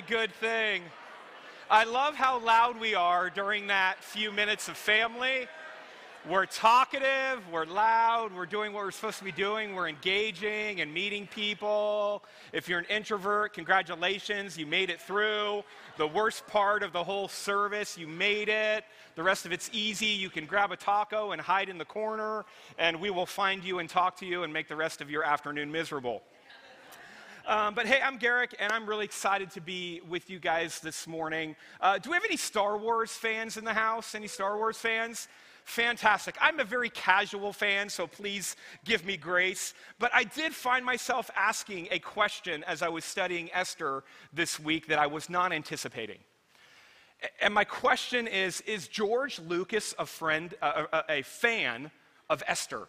Good thing. I love how loud we are during that few minutes of family. We're talkative, we're loud, we're doing what we're supposed to be doing, we're engaging and meeting people. If you're an introvert, congratulations, you made it through. The worst part of the whole service, you made it. The rest of it's easy. You can grab a taco and hide in the corner, and we will find you and talk to you and make the rest of your afternoon miserable. Um, but hey, I'm Garrick, and I'm really excited to be with you guys this morning. Uh, do we have any Star Wars fans in the house? Any Star Wars fans? Fantastic. I'm a very casual fan, so please give me grace. But I did find myself asking a question as I was studying Esther this week that I was not anticipating. And my question is Is George Lucas a friend, a, a, a fan of Esther?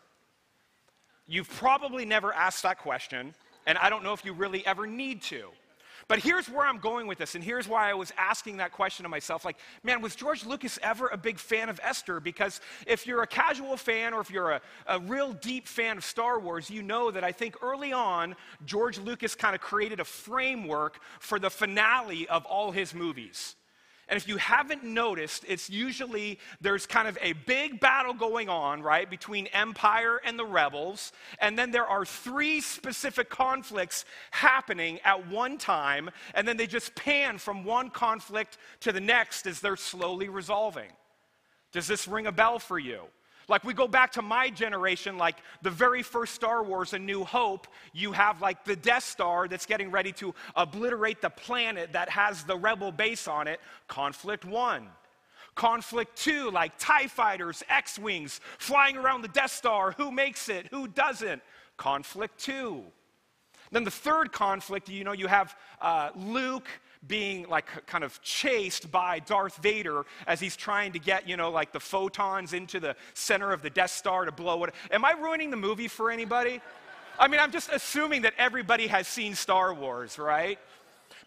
You've probably never asked that question, and I don't know if you really ever need to. But here's where I'm going with this, and here's why I was asking that question to myself like, man, was George Lucas ever a big fan of Esther? Because if you're a casual fan or if you're a, a real deep fan of Star Wars, you know that I think early on, George Lucas kind of created a framework for the finale of all his movies. And if you haven't noticed, it's usually there's kind of a big battle going on, right, between Empire and the rebels. And then there are three specific conflicts happening at one time. And then they just pan from one conflict to the next as they're slowly resolving. Does this ring a bell for you? Like we go back to my generation, like the very first Star Wars, A New Hope, you have like the Death Star that's getting ready to obliterate the planet that has the rebel base on it. Conflict one. Conflict two, like TIE fighters, X Wings, flying around the Death Star. Who makes it? Who doesn't? Conflict two. Then the third conflict, you know, you have uh, Luke being like kind of chased by Darth Vader as he's trying to get, you know, like the photons into the center of the Death Star to blow it. Am I ruining the movie for anybody? I mean, I'm just assuming that everybody has seen Star Wars, right?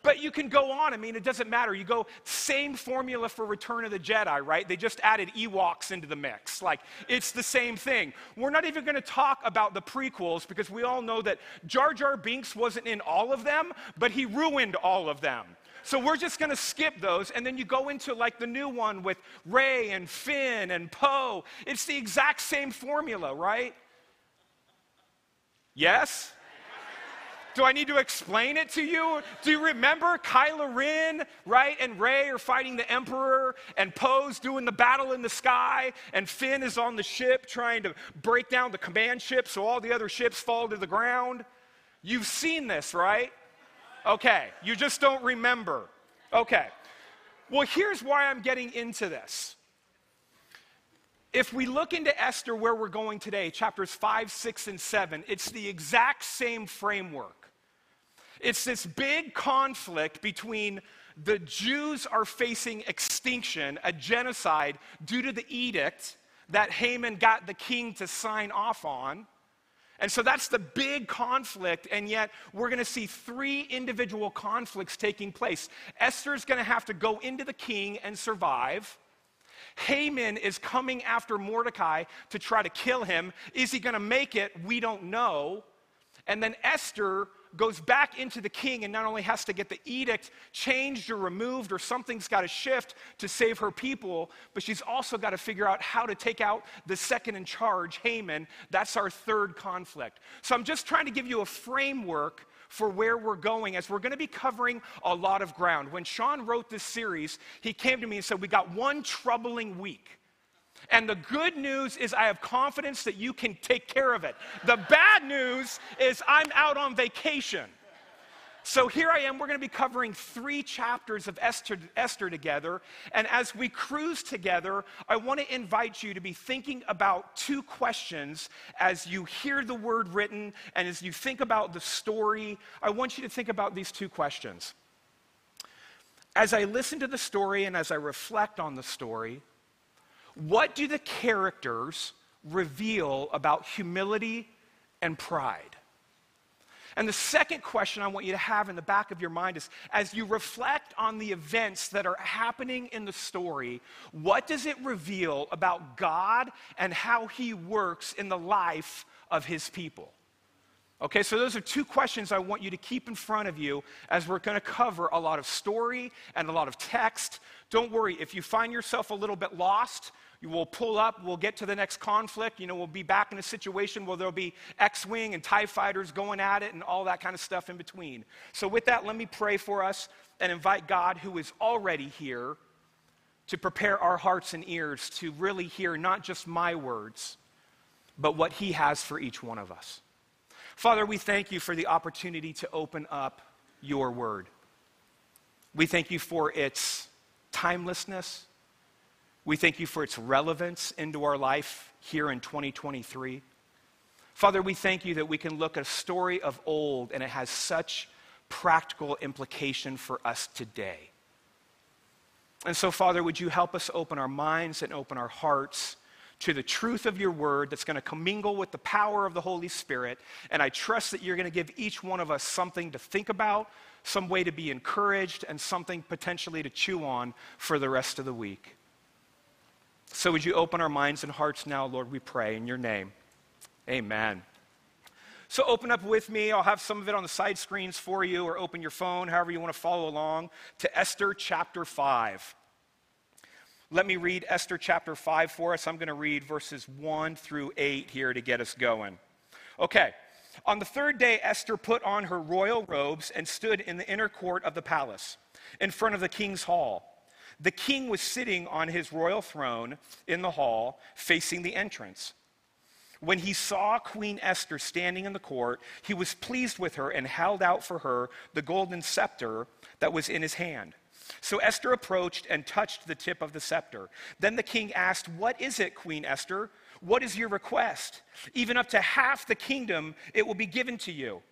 But you can go on. I mean, it doesn't matter. You go, same formula for Return of the Jedi, right? They just added Ewoks into the mix. Like, it's the same thing. We're not even going to talk about the prequels because we all know that Jar Jar Binks wasn't in all of them, but he ruined all of them. So we're just going to skip those. And then you go into like the new one with Rey and Finn and Poe. It's the exact same formula, right? Yes? Do I need to explain it to you? Do you remember Kylo Ren, right? And Rey are fighting the Emperor, and Poe's doing the battle in the sky, and Finn is on the ship trying to break down the command ship so all the other ships fall to the ground? You've seen this, right? Okay, you just don't remember. Okay. Well, here's why I'm getting into this. If we look into Esther, where we're going today, chapters 5, 6, and 7, it's the exact same framework. It's this big conflict between the Jews are facing extinction, a genocide, due to the edict that Haman got the king to sign off on and so that's the big conflict, and yet we're going to see three individual conflicts taking place. Esther's going to have to go into the king and survive. Haman is coming after Mordecai to try to kill him. Is he going to make it? We don't know. And then Esther goes back into the king and not only has to get the edict changed or removed or something's got to shift to save her people, but she's also got to figure out how to take out the second in charge, Haman. That's our third conflict. So I'm just trying to give you a framework for where we're going as we're going to be covering a lot of ground. When Sean wrote this series, he came to me and said, We got one troubling week. And the good news is, I have confidence that you can take care of it. The bad news is, I'm out on vacation. So here I am. We're going to be covering three chapters of Esther, Esther, together. And as we cruise together, I want to invite you to be thinking about two questions as you hear the word written and as you think about the story. I want you to think about these two questions. As I listen to the story and as I reflect on the story, what do the characters reveal about humility and pride? And the second question I want you to have in the back of your mind is as you reflect on the events that are happening in the story, what does it reveal about God and how He works in the life of His people? Okay, so those are two questions I want you to keep in front of you as we're going to cover a lot of story and a lot of text. Don't worry, if you find yourself a little bit lost, you will pull up, we'll get to the next conflict. You know, we'll be back in a situation where there'll be X Wing and TIE fighters going at it and all that kind of stuff in between. So, with that, let me pray for us and invite God, who is already here, to prepare our hearts and ears to really hear not just my words, but what He has for each one of us. Father, we thank you for the opportunity to open up your word. We thank you for its timelessness. We thank you for its relevance into our life here in 2023. Father, we thank you that we can look at a story of old and it has such practical implication for us today. And so, Father, would you help us open our minds and open our hearts to the truth of your word that's going to commingle with the power of the Holy Spirit. And I trust that you're going to give each one of us something to think about, some way to be encouraged, and something potentially to chew on for the rest of the week. So, would you open our minds and hearts now, Lord, we pray in your name. Amen. So, open up with me. I'll have some of it on the side screens for you, or open your phone, however you want to follow along, to Esther chapter 5. Let me read Esther chapter 5 for us. I'm going to read verses 1 through 8 here to get us going. Okay. On the third day, Esther put on her royal robes and stood in the inner court of the palace, in front of the king's hall. The king was sitting on his royal throne in the hall, facing the entrance. When he saw Queen Esther standing in the court, he was pleased with her and held out for her the golden scepter that was in his hand. So Esther approached and touched the tip of the scepter. Then the king asked, What is it, Queen Esther? What is your request? Even up to half the kingdom, it will be given to you.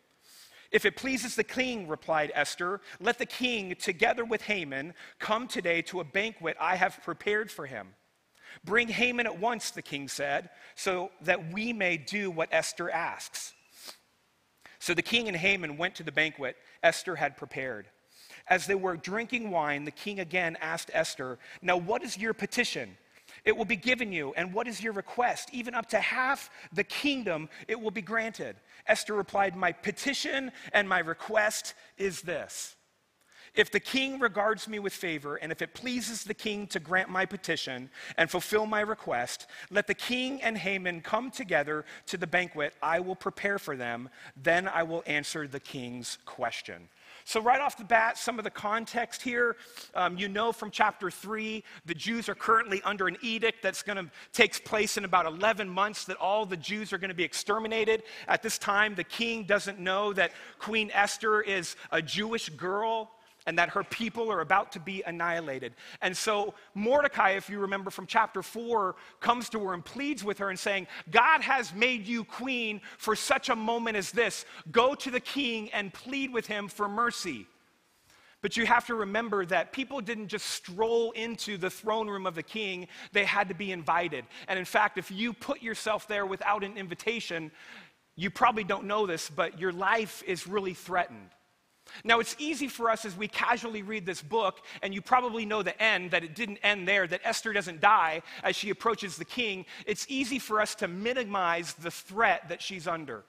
If it pleases the king, replied Esther, let the king, together with Haman, come today to a banquet I have prepared for him. Bring Haman at once, the king said, so that we may do what Esther asks. So the king and Haman went to the banquet Esther had prepared. As they were drinking wine, the king again asked Esther, Now what is your petition? It will be given you. And what is your request? Even up to half the kingdom, it will be granted. Esther replied, My petition and my request is this. If the king regards me with favor, and if it pleases the king to grant my petition and fulfill my request, let the king and Haman come together to the banquet I will prepare for them. Then I will answer the king's question. So, right off the bat, some of the context here, um, you know from chapter 3, the Jews are currently under an edict that's going to take place in about 11 months that all the Jews are going to be exterminated. At this time, the king doesn't know that Queen Esther is a Jewish girl and that her people are about to be annihilated. And so Mordecai, if you remember from chapter 4, comes to her and pleads with her and saying, God has made you queen for such a moment as this. Go to the king and plead with him for mercy. But you have to remember that people didn't just stroll into the throne room of the king, they had to be invited. And in fact, if you put yourself there without an invitation, you probably don't know this, but your life is really threatened. Now, it's easy for us as we casually read this book, and you probably know the end, that it didn't end there, that Esther doesn't die as she approaches the king. It's easy for us to minimize the threat that she's under.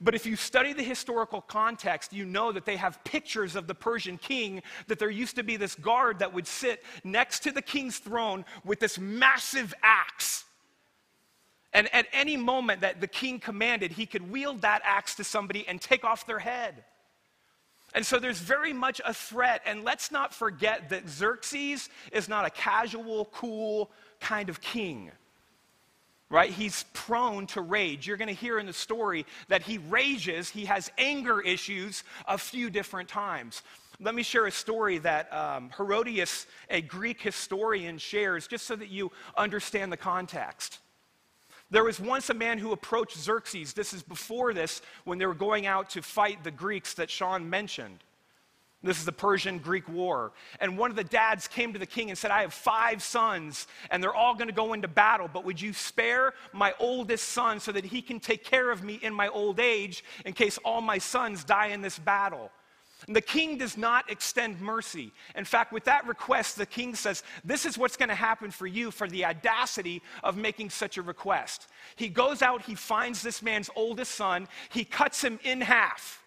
But if you study the historical context, you know that they have pictures of the Persian king, that there used to be this guard that would sit next to the king's throne with this massive axe. And at any moment that the king commanded, he could wield that axe to somebody and take off their head. And so there's very much a threat. And let's not forget that Xerxes is not a casual, cool kind of king. Right? He's prone to rage. You're going to hear in the story that he rages, he has anger issues a few different times. Let me share a story that um, Herodotus, a Greek historian, shares just so that you understand the context. There was once a man who approached Xerxes. This is before this, when they were going out to fight the Greeks that Sean mentioned. This is the Persian Greek War. And one of the dads came to the king and said, I have five sons, and they're all going to go into battle, but would you spare my oldest son so that he can take care of me in my old age in case all my sons die in this battle? The king does not extend mercy. In fact, with that request, the king says, This is what's going to happen for you for the audacity of making such a request. He goes out, he finds this man's oldest son, he cuts him in half.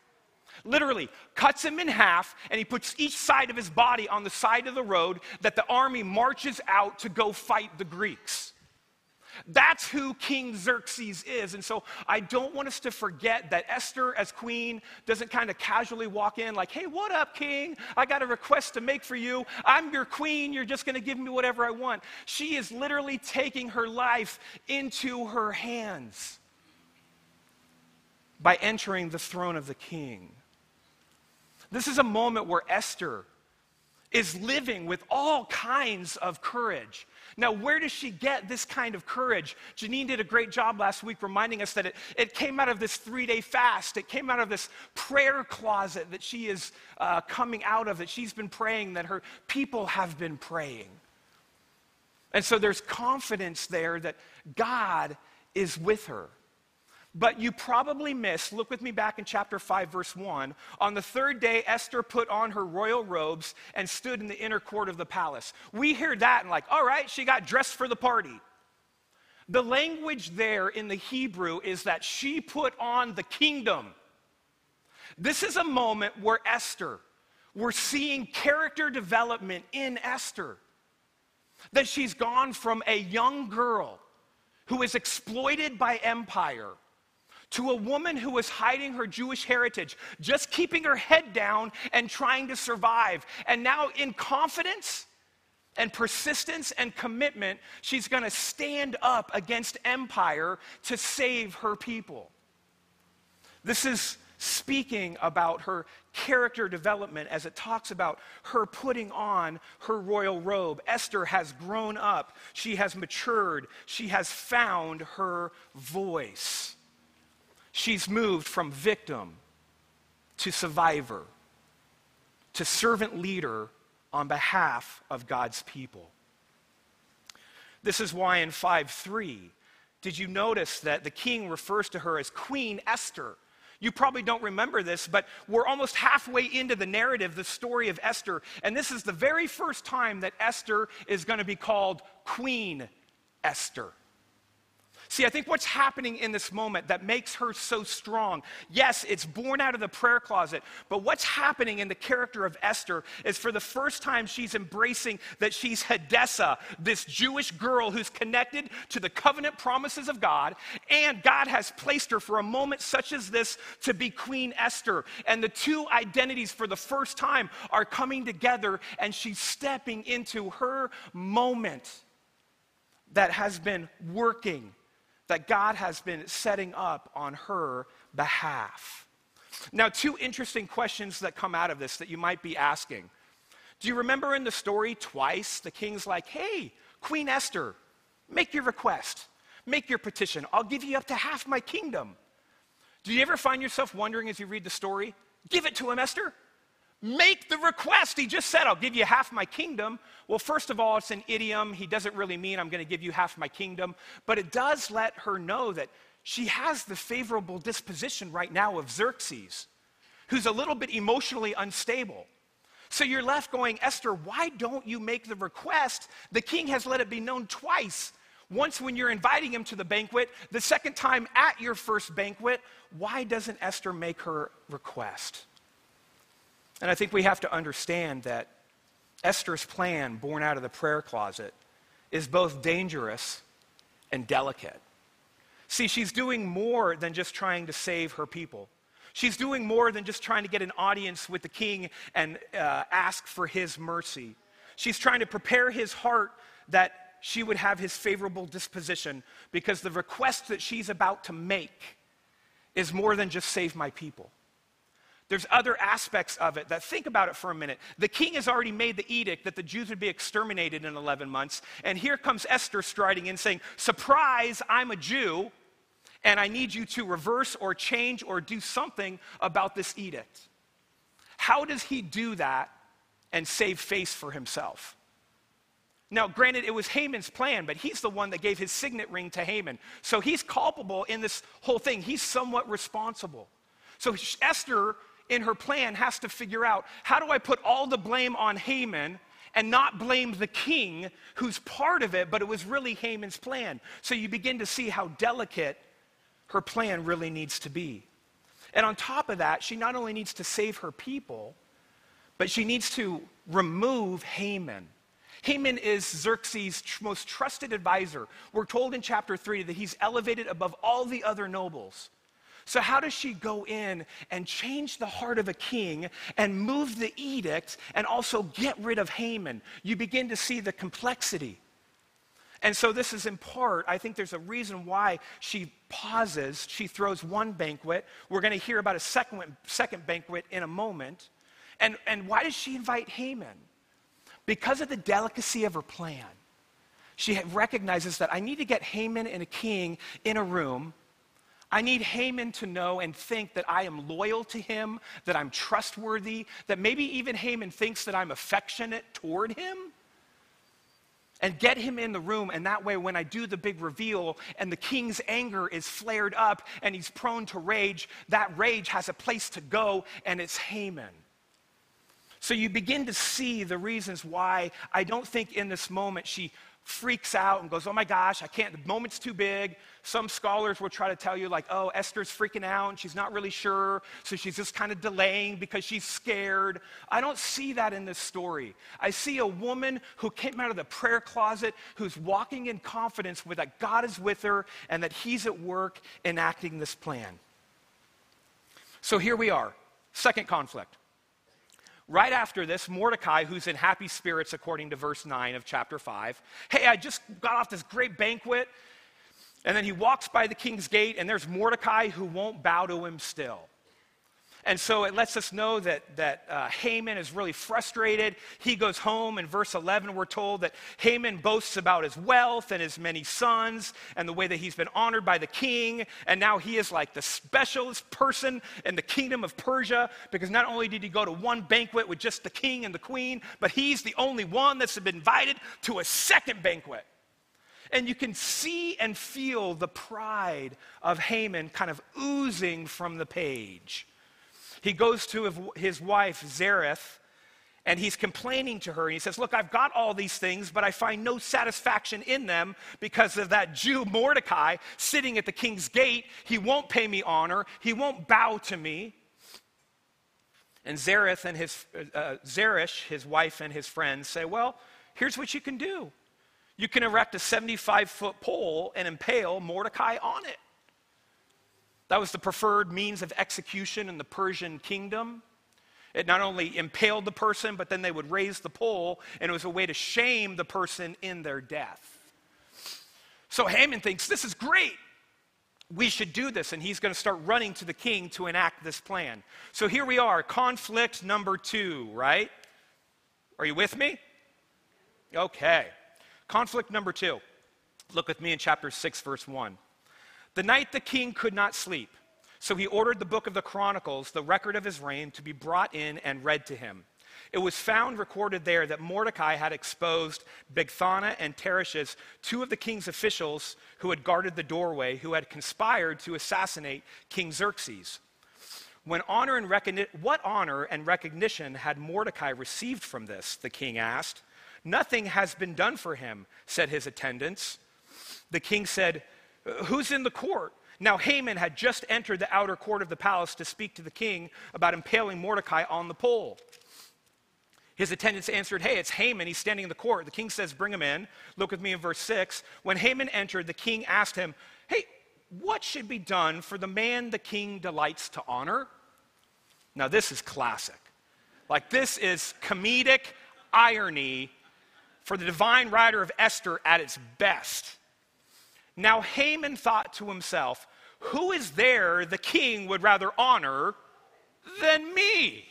Literally, cuts him in half, and he puts each side of his body on the side of the road that the army marches out to go fight the Greeks. That's who King Xerxes is. And so I don't want us to forget that Esther, as queen, doesn't kind of casually walk in like, hey, what up, king? I got a request to make for you. I'm your queen. You're just going to give me whatever I want. She is literally taking her life into her hands by entering the throne of the king. This is a moment where Esther is living with all kinds of courage. Now, where does she get this kind of courage? Janine did a great job last week reminding us that it, it came out of this three day fast. It came out of this prayer closet that she is uh, coming out of, that she's been praying, that her people have been praying. And so there's confidence there that God is with her. But you probably missed, look with me back in chapter 5, verse 1. On the third day, Esther put on her royal robes and stood in the inner court of the palace. We hear that and, like, all right, she got dressed for the party. The language there in the Hebrew is that she put on the kingdom. This is a moment where Esther, we're seeing character development in Esther. That she's gone from a young girl who is exploited by empire to a woman who was hiding her Jewish heritage, just keeping her head down and trying to survive. And now, in confidence and persistence and commitment, she's going to stand up against empire to save her people. This is speaking about her character development as it talks about her putting on her royal robe. Esther has grown up, she has matured, she has found her voice. She's moved from victim to survivor to servant leader on behalf of God's people. This is why in 5 3, did you notice that the king refers to her as Queen Esther? You probably don't remember this, but we're almost halfway into the narrative, the story of Esther. And this is the very first time that Esther is going to be called Queen Esther. See, I think what's happening in this moment that makes her so strong, yes, it's born out of the prayer closet, but what's happening in the character of Esther is for the first time she's embracing that she's Hadassah, this Jewish girl who's connected to the covenant promises of God, and God has placed her for a moment such as this to be Queen Esther. And the two identities for the first time are coming together, and she's stepping into her moment that has been working that God has been setting up on her behalf. Now, two interesting questions that come out of this that you might be asking. Do you remember in the story twice the king's like, hey, Queen Esther, make your request, make your petition. I'll give you up to half my kingdom. Do you ever find yourself wondering as you read the story, give it to him, Esther? Make the request. He just said, I'll give you half my kingdom. Well, first of all, it's an idiom. He doesn't really mean I'm going to give you half my kingdom, but it does let her know that she has the favorable disposition right now of Xerxes, who's a little bit emotionally unstable. So you're left going, Esther, why don't you make the request? The king has let it be known twice. Once when you're inviting him to the banquet, the second time at your first banquet. Why doesn't Esther make her request? And I think we have to understand that Esther's plan, born out of the prayer closet, is both dangerous and delicate. See, she's doing more than just trying to save her people. She's doing more than just trying to get an audience with the king and uh, ask for his mercy. She's trying to prepare his heart that she would have his favorable disposition because the request that she's about to make is more than just save my people. There's other aspects of it that think about it for a minute. The king has already made the edict that the Jews would be exterminated in 11 months. And here comes Esther striding in saying, Surprise, I'm a Jew, and I need you to reverse or change or do something about this edict. How does he do that and save face for himself? Now, granted, it was Haman's plan, but he's the one that gave his signet ring to Haman. So he's culpable in this whole thing. He's somewhat responsible. So Esther in her plan, has to figure out how do I put all the blame on Haman and not blame the king who's part of it, but it was really Haman's plan. So you begin to see how delicate her plan really needs to be. And on top of that, she not only needs to save her people, but she needs to remove Haman. Haman is Xerxes' most trusted advisor. We're told in chapter 3 that he's elevated above all the other nobles. So, how does she go in and change the heart of a king and move the edict and also get rid of Haman? You begin to see the complexity. And so, this is in part, I think there's a reason why she pauses. She throws one banquet. We're going to hear about a second, second banquet in a moment. And, and why does she invite Haman? Because of the delicacy of her plan. She recognizes that I need to get Haman and a king in a room I need Haman to know and think that I am loyal to him, that I'm trustworthy, that maybe even Haman thinks that I'm affectionate toward him. And get him in the room, and that way, when I do the big reveal and the king's anger is flared up and he's prone to rage, that rage has a place to go, and it's Haman. So you begin to see the reasons why I don't think in this moment she freaks out and goes, Oh my gosh, I can't, the moment's too big. Some scholars will try to tell you, like, oh, Esther's freaking out and she's not really sure, so she's just kind of delaying because she's scared. I don't see that in this story. I see a woman who came out of the prayer closet who's walking in confidence with that God is with her and that He's at work enacting this plan. So here we are, second conflict. Right after this, Mordecai, who's in happy spirits according to verse 9 of chapter 5, hey, I just got off this great banquet. And then he walks by the king's gate, and there's Mordecai who won't bow to him still. And so it lets us know that, that uh, Haman is really frustrated. He goes home. In verse 11, we're told that Haman boasts about his wealth and his many sons and the way that he's been honored by the king. And now he is like the specialist person in the kingdom of Persia because not only did he go to one banquet with just the king and the queen, but he's the only one that's been invited to a second banquet. And you can see and feel the pride of Haman kind of oozing from the page. He goes to his wife, Zareth, and he's complaining to her. And he says, Look, I've got all these things, but I find no satisfaction in them because of that Jew Mordecai sitting at the king's gate. He won't pay me honor, he won't bow to me. And Zareth and his, uh, Zeresh, his wife and his friends, say, Well, here's what you can do. You can erect a 75 foot pole and impale Mordecai on it. That was the preferred means of execution in the Persian kingdom. It not only impaled the person, but then they would raise the pole, and it was a way to shame the person in their death. So Haman thinks, This is great. We should do this. And he's going to start running to the king to enact this plan. So here we are, conflict number two, right? Are you with me? Okay. Conflict number two. Look with me in chapter 6, verse 1. The night the king could not sleep, so he ordered the book of the Chronicles, the record of his reign, to be brought in and read to him. It was found recorded there that Mordecai had exposed Bigthana and Teresh, two of the king's officials who had guarded the doorway, who had conspired to assassinate King Xerxes. When honor and recogni- what honor and recognition had Mordecai received from this? The king asked. Nothing has been done for him, said his attendants. The king said, Who's in the court? Now, Haman had just entered the outer court of the palace to speak to the king about impaling Mordecai on the pole. His attendants answered, Hey, it's Haman. He's standing in the court. The king says, Bring him in. Look with me in verse 6. When Haman entered, the king asked him, Hey, what should be done for the man the king delights to honor? Now, this is classic. Like, this is comedic irony for the divine writer of Esther at its best. Now Haman thought to himself, Who is there the king would rather honor than me?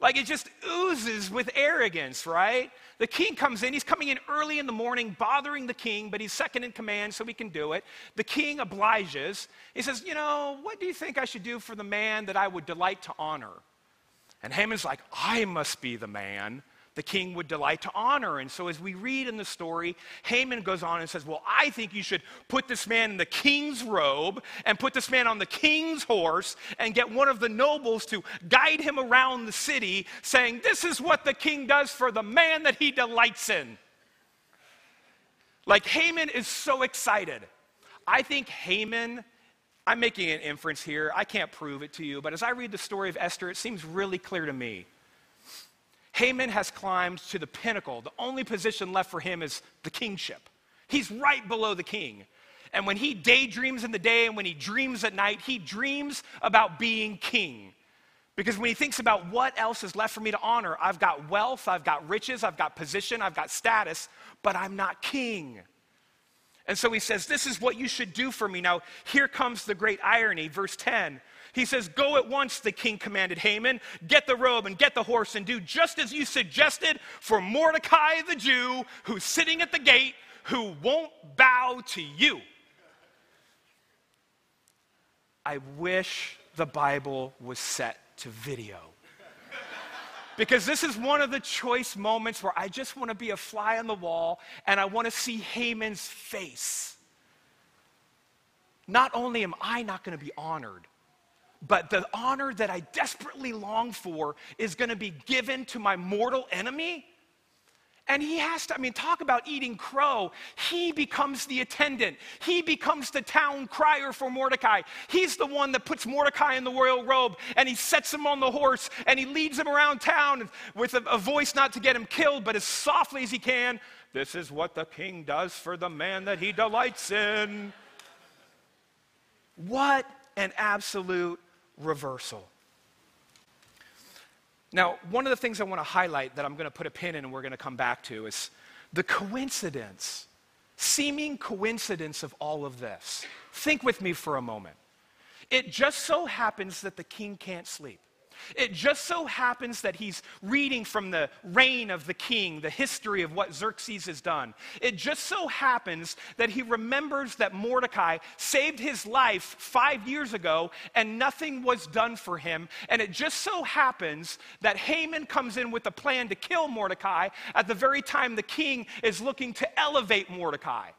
Like it just oozes with arrogance, right? The king comes in, he's coming in early in the morning, bothering the king, but he's second in command, so he can do it. The king obliges. He says, You know, what do you think I should do for the man that I would delight to honor? And Haman's like, I must be the man the king would delight to honor. And so, as we read in the story, Haman goes on and says, Well, I think you should put this man in the king's robe and put this man on the king's horse and get one of the nobles to guide him around the city, saying, This is what the king does for the man that he delights in. Like, Haman is so excited. I think Haman, I'm making an inference here. I can't prove it to you, but as I read the story of Esther, it seems really clear to me Haman has climbed to the pinnacle. The only position left for him is the kingship. He's right below the king. And when he daydreams in the day and when he dreams at night, he dreams about being king. Because when he thinks about what else is left for me to honor, I've got wealth, I've got riches, I've got position, I've got status, but I'm not king. And so he says, This is what you should do for me. Now, here comes the great irony. Verse 10 he says, Go at once, the king commanded Haman, get the robe and get the horse and do just as you suggested for Mordecai the Jew, who's sitting at the gate, who won't bow to you. I wish the Bible was set to video. Because this is one of the choice moments where I just want to be a fly on the wall and I want to see Haman's face. Not only am I not going to be honored, but the honor that I desperately long for is going to be given to my mortal enemy. And he has to, I mean, talk about eating crow. He becomes the attendant. He becomes the town crier for Mordecai. He's the one that puts Mordecai in the royal robe and he sets him on the horse and he leads him around town with a, a voice not to get him killed, but as softly as he can. This is what the king does for the man that he delights in. What an absolute reversal. Now, one of the things I want to highlight that I'm going to put a pin in and we're going to come back to is the coincidence, seeming coincidence of all of this. Think with me for a moment. It just so happens that the king can't sleep. It just so happens that he's reading from the reign of the king, the history of what Xerxes has done. It just so happens that he remembers that Mordecai saved his life five years ago and nothing was done for him. And it just so happens that Haman comes in with a plan to kill Mordecai at the very time the king is looking to elevate Mordecai.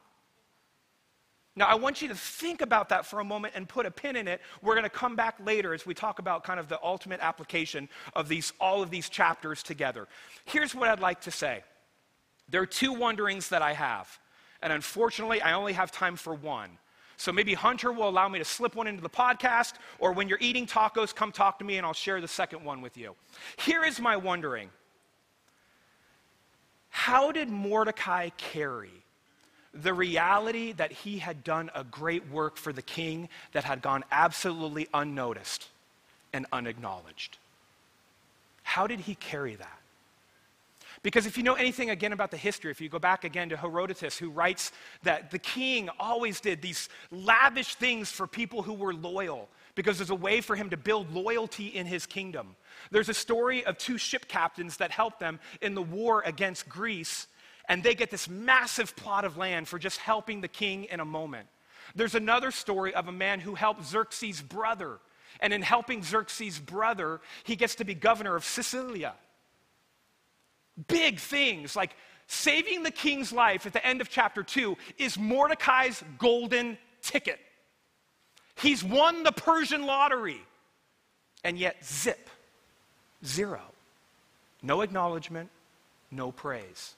Now, I want you to think about that for a moment and put a pin in it. We're going to come back later as we talk about kind of the ultimate application of these, all of these chapters together. Here's what I'd like to say there are two wonderings that I have, and unfortunately, I only have time for one. So maybe Hunter will allow me to slip one into the podcast, or when you're eating tacos, come talk to me and I'll share the second one with you. Here is my wondering How did Mordecai carry the reality that he had done a great work for the king that had gone absolutely unnoticed and unacknowledged. How did he carry that? Because if you know anything again about the history, if you go back again to Herodotus, who writes that the king always did these lavish things for people who were loyal, because there's a way for him to build loyalty in his kingdom. There's a story of two ship captains that helped them in the war against Greece and they get this massive plot of land for just helping the king in a moment. There's another story of a man who helped Xerxes' brother. And in helping Xerxes' brother, he gets to be governor of Sicilia. Big things like saving the king's life at the end of chapter 2 is Mordecai's golden ticket. He's won the Persian lottery. And yet, zip, zero. No acknowledgement, no praise.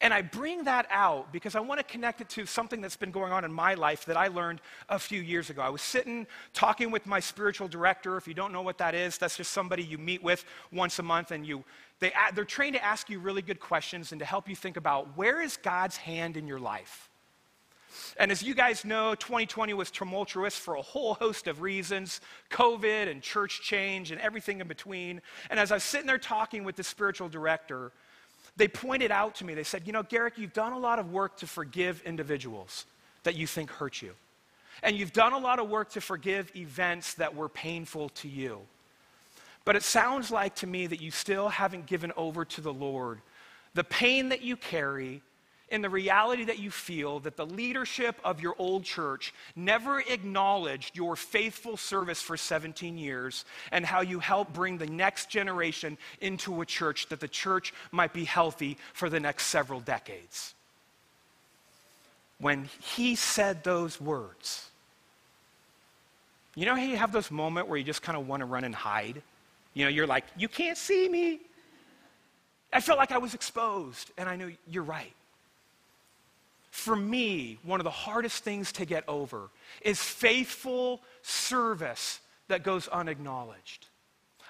And I bring that out because I want to connect it to something that's been going on in my life that I learned a few years ago. I was sitting talking with my spiritual director. If you don't know what that is, that's just somebody you meet with once a month and you they, they're trained to ask you really good questions and to help you think about where is God's hand in your life? And as you guys know, 2020 was tumultuous for a whole host of reasons COVID and church change and everything in between. And as I was sitting there talking with the spiritual director, they pointed out to me, they said, You know, Garrick, you've done a lot of work to forgive individuals that you think hurt you. And you've done a lot of work to forgive events that were painful to you. But it sounds like to me that you still haven't given over to the Lord the pain that you carry in the reality that you feel that the leadership of your old church never acknowledged your faithful service for 17 years and how you helped bring the next generation into a church that the church might be healthy for the next several decades. When he said those words, you know how you have those moment where you just kind of want to run and hide? You know, you're like, you can't see me. I felt like I was exposed, and I knew you're right for me, one of the hardest things to get over is faithful service that goes unacknowledged.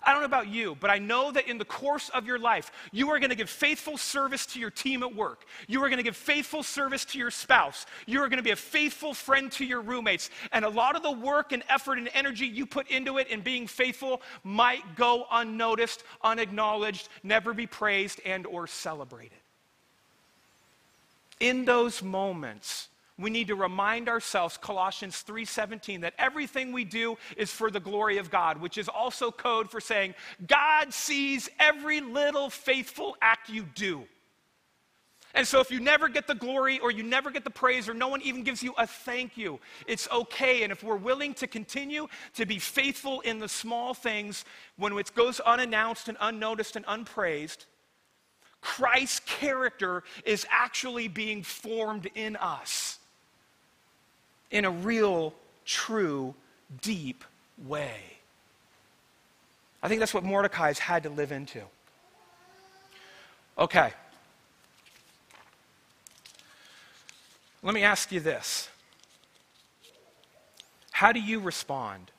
I don't know about you, but I know that in the course of your life, you are going to give faithful service to your team at work. You are going to give faithful service to your spouse. You are going to be a faithful friend to your roommates. And a lot of the work and effort and energy you put into it in being faithful might go unnoticed, unacknowledged, never be praised and or celebrated. In those moments, we need to remind ourselves Colossians 3:17 that everything we do is for the glory of God, which is also code for saying God sees every little faithful act you do. And so if you never get the glory or you never get the praise or no one even gives you a thank you, it's okay. And if we're willing to continue to be faithful in the small things when it goes unannounced and unnoticed and unpraised, Christ's character is actually being formed in us in a real, true, deep way. I think that's what Mordecai's had to live into. Okay. Let me ask you this How do you respond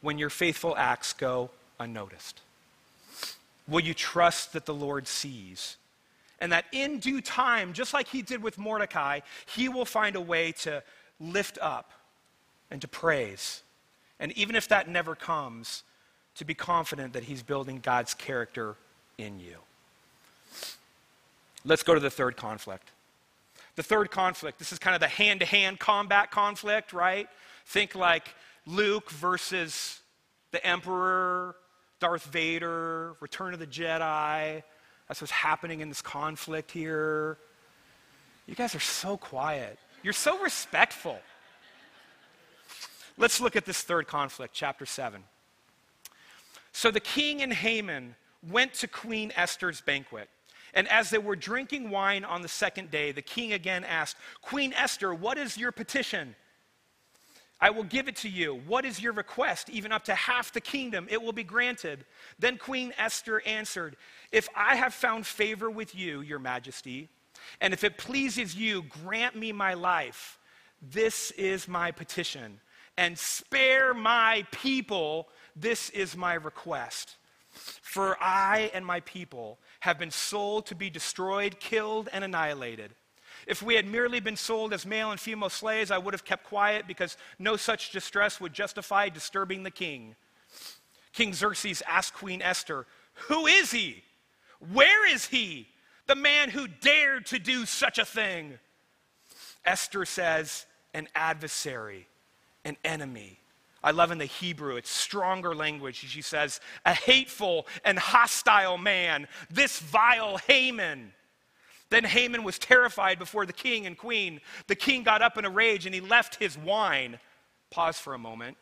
when your faithful acts go unnoticed? Will you trust that the Lord sees? And that in due time, just like he did with Mordecai, he will find a way to lift up and to praise. And even if that never comes, to be confident that he's building God's character in you. Let's go to the third conflict. The third conflict, this is kind of the hand to hand combat conflict, right? Think like Luke versus the emperor Darth Vader, Return of the Jedi. That's what's happening in this conflict here. You guys are so quiet. You're so respectful. Let's look at this third conflict, chapter 7. So the king and Haman went to Queen Esther's banquet. And as they were drinking wine on the second day, the king again asked, Queen Esther, what is your petition? I will give it to you. What is your request? Even up to half the kingdom, it will be granted. Then Queen Esther answered, If I have found favor with you, your majesty, and if it pleases you, grant me my life. This is my petition. And spare my people. This is my request. For I and my people have been sold to be destroyed, killed, and annihilated. If we had merely been sold as male and female slaves, I would have kept quiet because no such distress would justify disturbing the king. King Xerxes asked Queen Esther, Who is he? Where is he? The man who dared to do such a thing. Esther says, An adversary, an enemy. I love in the Hebrew, it's stronger language. She says, A hateful and hostile man, this vile Haman. Then Haman was terrified before the king and queen. The king got up in a rage and he left his wine. Pause for a moment.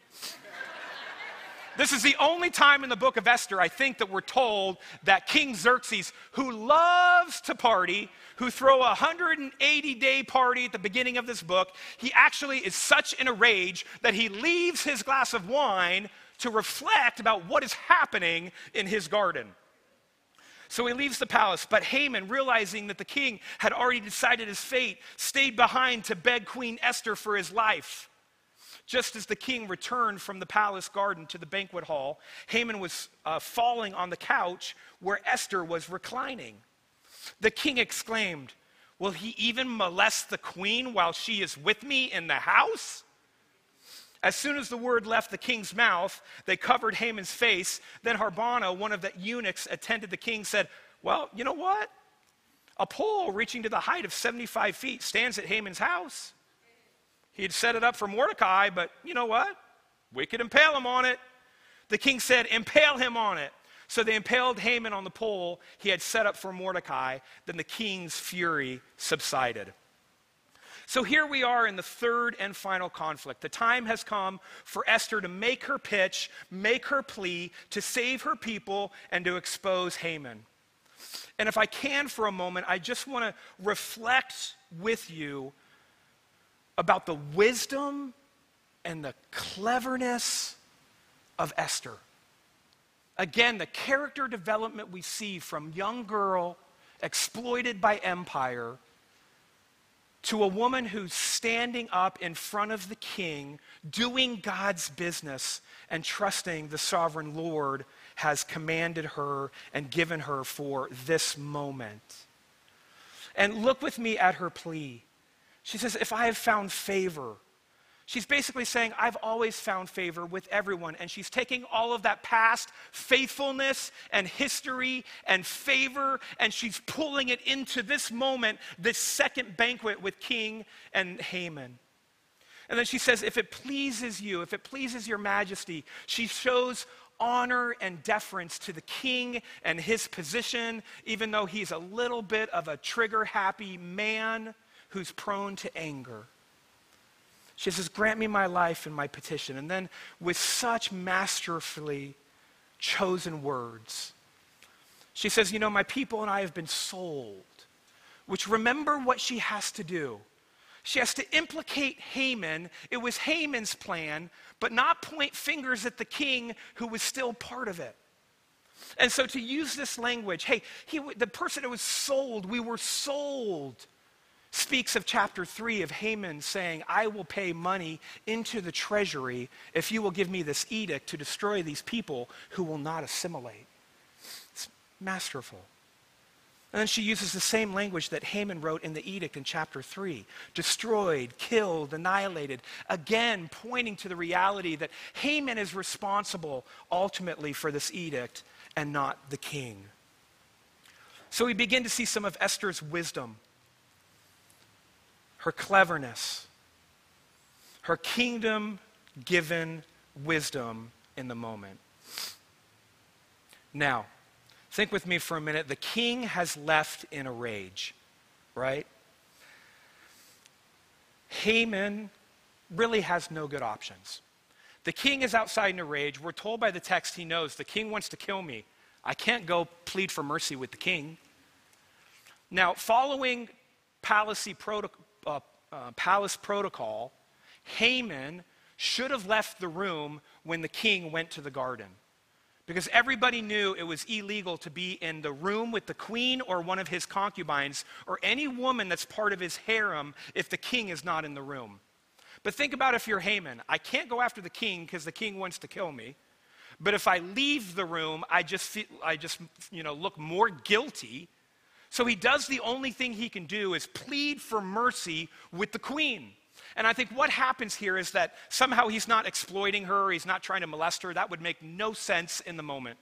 This is the only time in the book of Esther, I think, that we're told that King Xerxes, who loves to party, who throw a 180 day party at the beginning of this book, he actually is such in a rage that he leaves his glass of wine to reflect about what is happening in his garden. So he leaves the palace, but Haman, realizing that the king had already decided his fate, stayed behind to beg Queen Esther for his life. Just as the king returned from the palace garden to the banquet hall, Haman was uh, falling on the couch where Esther was reclining. The king exclaimed, Will he even molest the queen while she is with me in the house? As soon as the word left the king's mouth, they covered Haman's face. Then Harbona, one of the eunuchs attended the king, said, Well, you know what? A pole reaching to the height of 75 feet stands at Haman's house. He had set it up for Mordecai, but you know what? We could impale him on it. The king said, Impale him on it. So they impaled Haman on the pole he had set up for Mordecai. Then the king's fury subsided. So here we are in the third and final conflict. The time has come for Esther to make her pitch, make her plea, to save her people, and to expose Haman. And if I can for a moment, I just want to reflect with you about the wisdom and the cleverness of Esther. Again, the character development we see from young girl exploited by empire to a woman who's standing up in front of the king, doing God's business and trusting the sovereign Lord has commanded her and given her for this moment. And look with me at her plea. She says, If I have found favor, She's basically saying, I've always found favor with everyone. And she's taking all of that past faithfulness and history and favor, and she's pulling it into this moment, this second banquet with King and Haman. And then she says, If it pleases you, if it pleases your majesty, she shows honor and deference to the king and his position, even though he's a little bit of a trigger happy man who's prone to anger. She says, Grant me my life and my petition. And then, with such masterfully chosen words, she says, You know, my people and I have been sold. Which remember what she has to do. She has to implicate Haman. It was Haman's plan, but not point fingers at the king who was still part of it. And so to use this language, hey, he, the person who was sold, we were sold speaks of chapter 3 of Haman saying, I will pay money into the treasury if you will give me this edict to destroy these people who will not assimilate. It's masterful. And then she uses the same language that Haman wrote in the edict in chapter 3 destroyed, killed, annihilated. Again, pointing to the reality that Haman is responsible ultimately for this edict and not the king. So we begin to see some of Esther's wisdom her cleverness, her kingdom given wisdom in the moment. Now, think with me for a minute. The king has left in a rage, right? Haman really has no good options. The king is outside in a rage. We're told by the text he knows the king wants to kill me. I can't go plead for mercy with the king. Now, following policy protocol, uh, uh, palace protocol, Haman should have left the room when the king went to the garden. Because everybody knew it was illegal to be in the room with the queen or one of his concubines or any woman that's part of his harem if the king is not in the room. But think about if you're Haman. I can't go after the king because the king wants to kill me. But if I leave the room, I just, feel, I just you know, look more guilty so he does the only thing he can do is plead for mercy with the queen. And I think what happens here is that somehow he's not exploiting her, he's not trying to molest her. That would make no sense in the moment.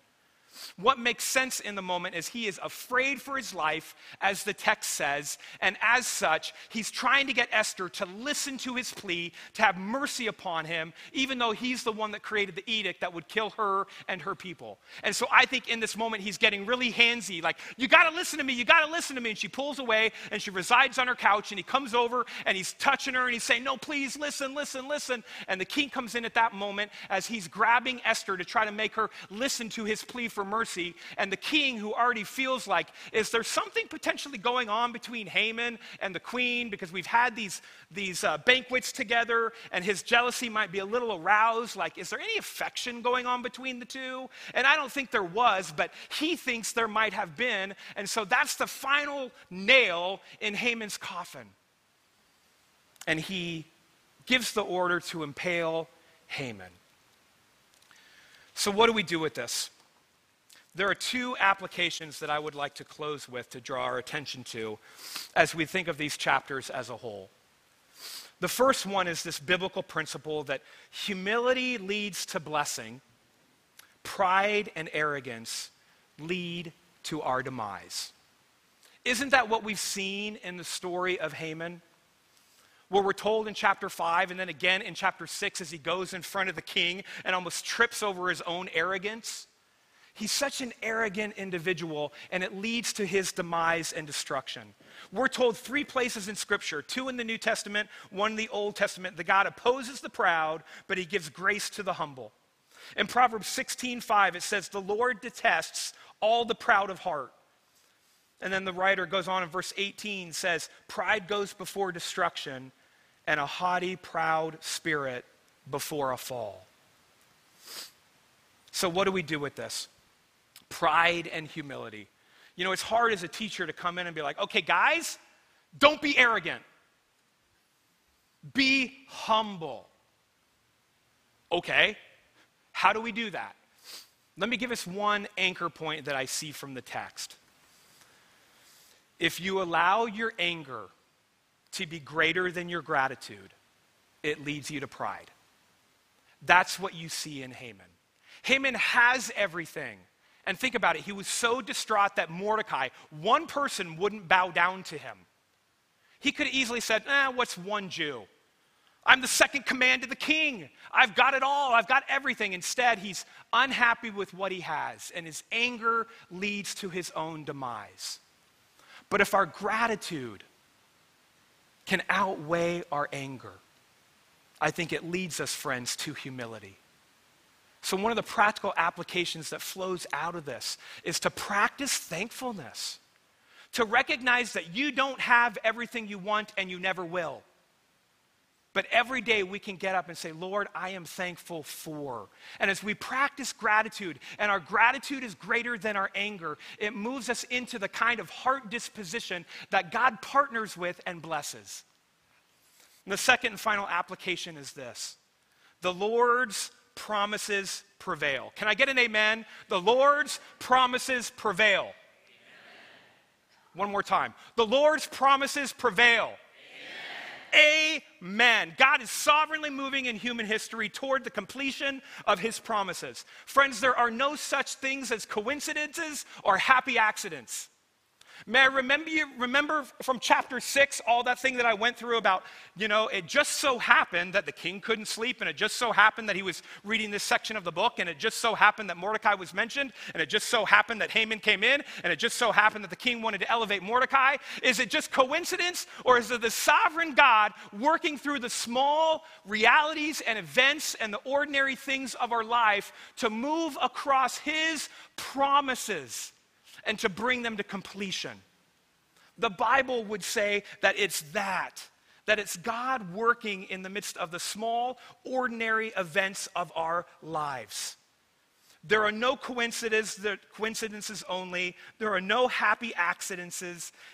What makes sense in the moment is he is afraid for his life, as the text says, and as such, he's trying to get Esther to listen to his plea, to have mercy upon him, even though he's the one that created the edict that would kill her and her people. And so I think in this moment, he's getting really handsy, like, You gotta listen to me, you gotta listen to me. And she pulls away and she resides on her couch, and he comes over and he's touching her and he's saying, No, please listen, listen, listen. And the king comes in at that moment as he's grabbing Esther to try to make her listen to his plea for mercy. And the king, who already feels like, is there something potentially going on between Haman and the queen? Because we've had these, these uh, banquets together, and his jealousy might be a little aroused. Like, is there any affection going on between the two? And I don't think there was, but he thinks there might have been. And so that's the final nail in Haman's coffin. And he gives the order to impale Haman. So, what do we do with this? There are two applications that I would like to close with to draw our attention to as we think of these chapters as a whole. The first one is this biblical principle that humility leads to blessing, pride and arrogance lead to our demise. Isn't that what we've seen in the story of Haman? Where we're told in chapter 5 and then again in chapter 6 as he goes in front of the king and almost trips over his own arrogance He's such an arrogant individual, and it leads to his demise and destruction. We're told three places in Scripture two in the New Testament, one in the Old Testament that God opposes the proud, but he gives grace to the humble. In Proverbs 16 5, it says, The Lord detests all the proud of heart. And then the writer goes on in verse 18 says, Pride goes before destruction, and a haughty, proud spirit before a fall. So, what do we do with this? Pride and humility. You know, it's hard as a teacher to come in and be like, okay, guys, don't be arrogant, be humble. Okay, how do we do that? Let me give us one anchor point that I see from the text. If you allow your anger to be greater than your gratitude, it leads you to pride. That's what you see in Haman. Haman has everything. And think about it, he was so distraught that Mordecai, one person, wouldn't bow down to him. He could have easily said, eh, what's one Jew? I'm the second command of the king. I've got it all. I've got everything. Instead, he's unhappy with what he has, and his anger leads to his own demise. But if our gratitude can outweigh our anger, I think it leads us, friends, to humility. So, one of the practical applications that flows out of this is to practice thankfulness, to recognize that you don't have everything you want and you never will. But every day we can get up and say, Lord, I am thankful for. And as we practice gratitude, and our gratitude is greater than our anger, it moves us into the kind of heart disposition that God partners with and blesses. And the second and final application is this the Lord's promises prevail. Can I get an amen? The Lord's promises prevail. Amen. One more time. The Lord's promises prevail. Amen. Amen. God is sovereignly moving in human history toward the completion of his promises. Friends, there are no such things as coincidences or happy accidents. May I remember you remember from chapter six all that thing that I went through about, you know, it just so happened that the king couldn't sleep, and it just so happened that he was reading this section of the book, and it just so happened that Mordecai was mentioned, and it just so happened that Haman came in, and it just so happened that the king wanted to elevate Mordecai. Is it just coincidence, or is it the sovereign God working through the small realities and events and the ordinary things of our life to move across his promises? And to bring them to completion. The Bible would say that it's that, that it's God working in the midst of the small, ordinary events of our lives. There are no coincidences, coincidences only. There are no happy accidents.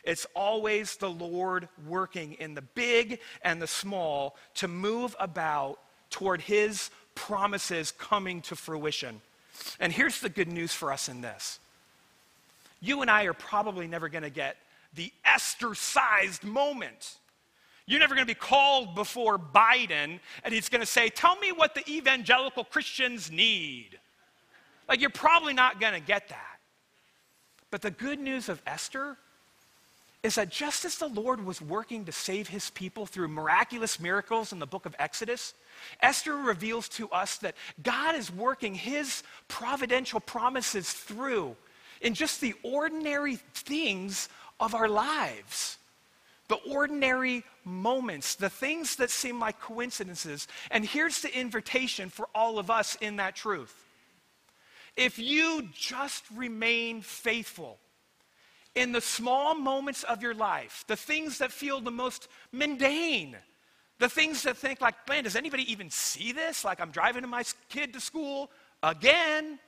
It's always the Lord working in the big and the small to move about toward His promises coming to fruition. And here's the good news for us in this you and I are probably never going to get the Esther sized moment. You're never going to be called before Biden and he's going to say, Tell me what the evangelical Christians need. Like, you're probably not going to get that. But the good news of Esther is that just as the Lord was working to save his people through miraculous miracles in the book of Exodus, Esther reveals to us that God is working his providential promises through in just the ordinary things of our lives. The ordinary moments, the things that seem like coincidences. And here's the invitation for all of us in that truth. If you just remain faithful in the small moments of your life, the things that feel the most mundane, the things that think like, man, does anybody even see this? Like I'm driving my kid to school again.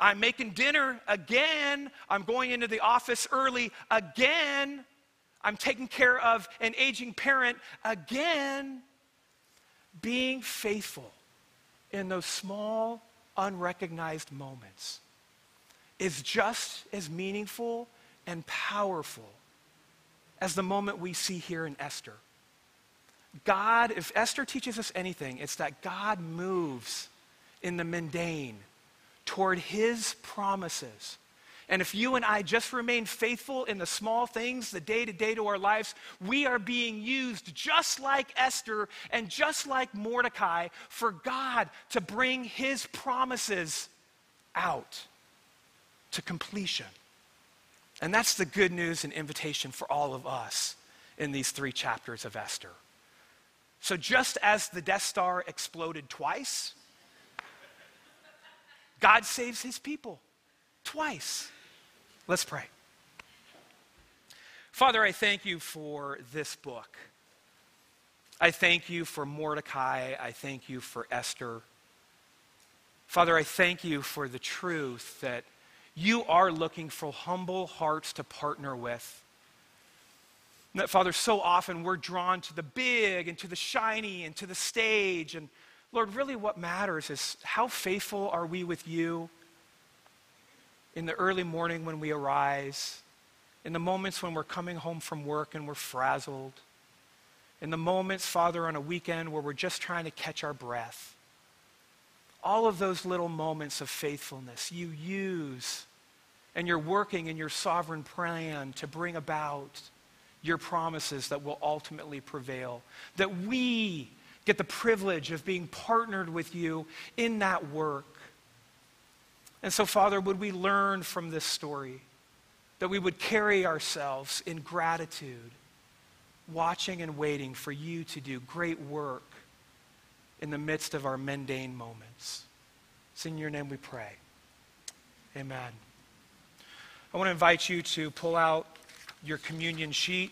I'm making dinner again. I'm going into the office early again. I'm taking care of an aging parent again. Being faithful in those small, unrecognized moments is just as meaningful and powerful as the moment we see here in Esther. God, if Esther teaches us anything, it's that God moves in the mundane toward His promises. And if you and I just remain faithful in the small things, the day to day to our lives, we are being used just like Esther and just like Mordecai for God to bring his promises out. to completion. And that's the good news and invitation for all of us in these three chapters of Esther. So, just as the Death Star exploded twice, God saves his people twice. Let's pray. Father, I thank you for this book. I thank you for Mordecai. I thank you for Esther. Father, I thank you for the truth that you are looking for humble hearts to partner with. And that, Father, so often we're drawn to the big and to the shiny and to the stage. And Lord, really what matters is how faithful are we with you in the early morning when we arise, in the moments when we're coming home from work and we're frazzled, in the moments, Father, on a weekend where we're just trying to catch our breath. All of those little moments of faithfulness you use, and you're working in your sovereign plan to bring about your promises that will ultimately prevail. That we get the privilege of being partnered with you in that work. And so, Father, would we learn from this story that we would carry ourselves in gratitude watching and waiting for you to do great work in the midst of our mundane moments. It's in your name we pray. Amen. I want to invite you to pull out your communion sheet.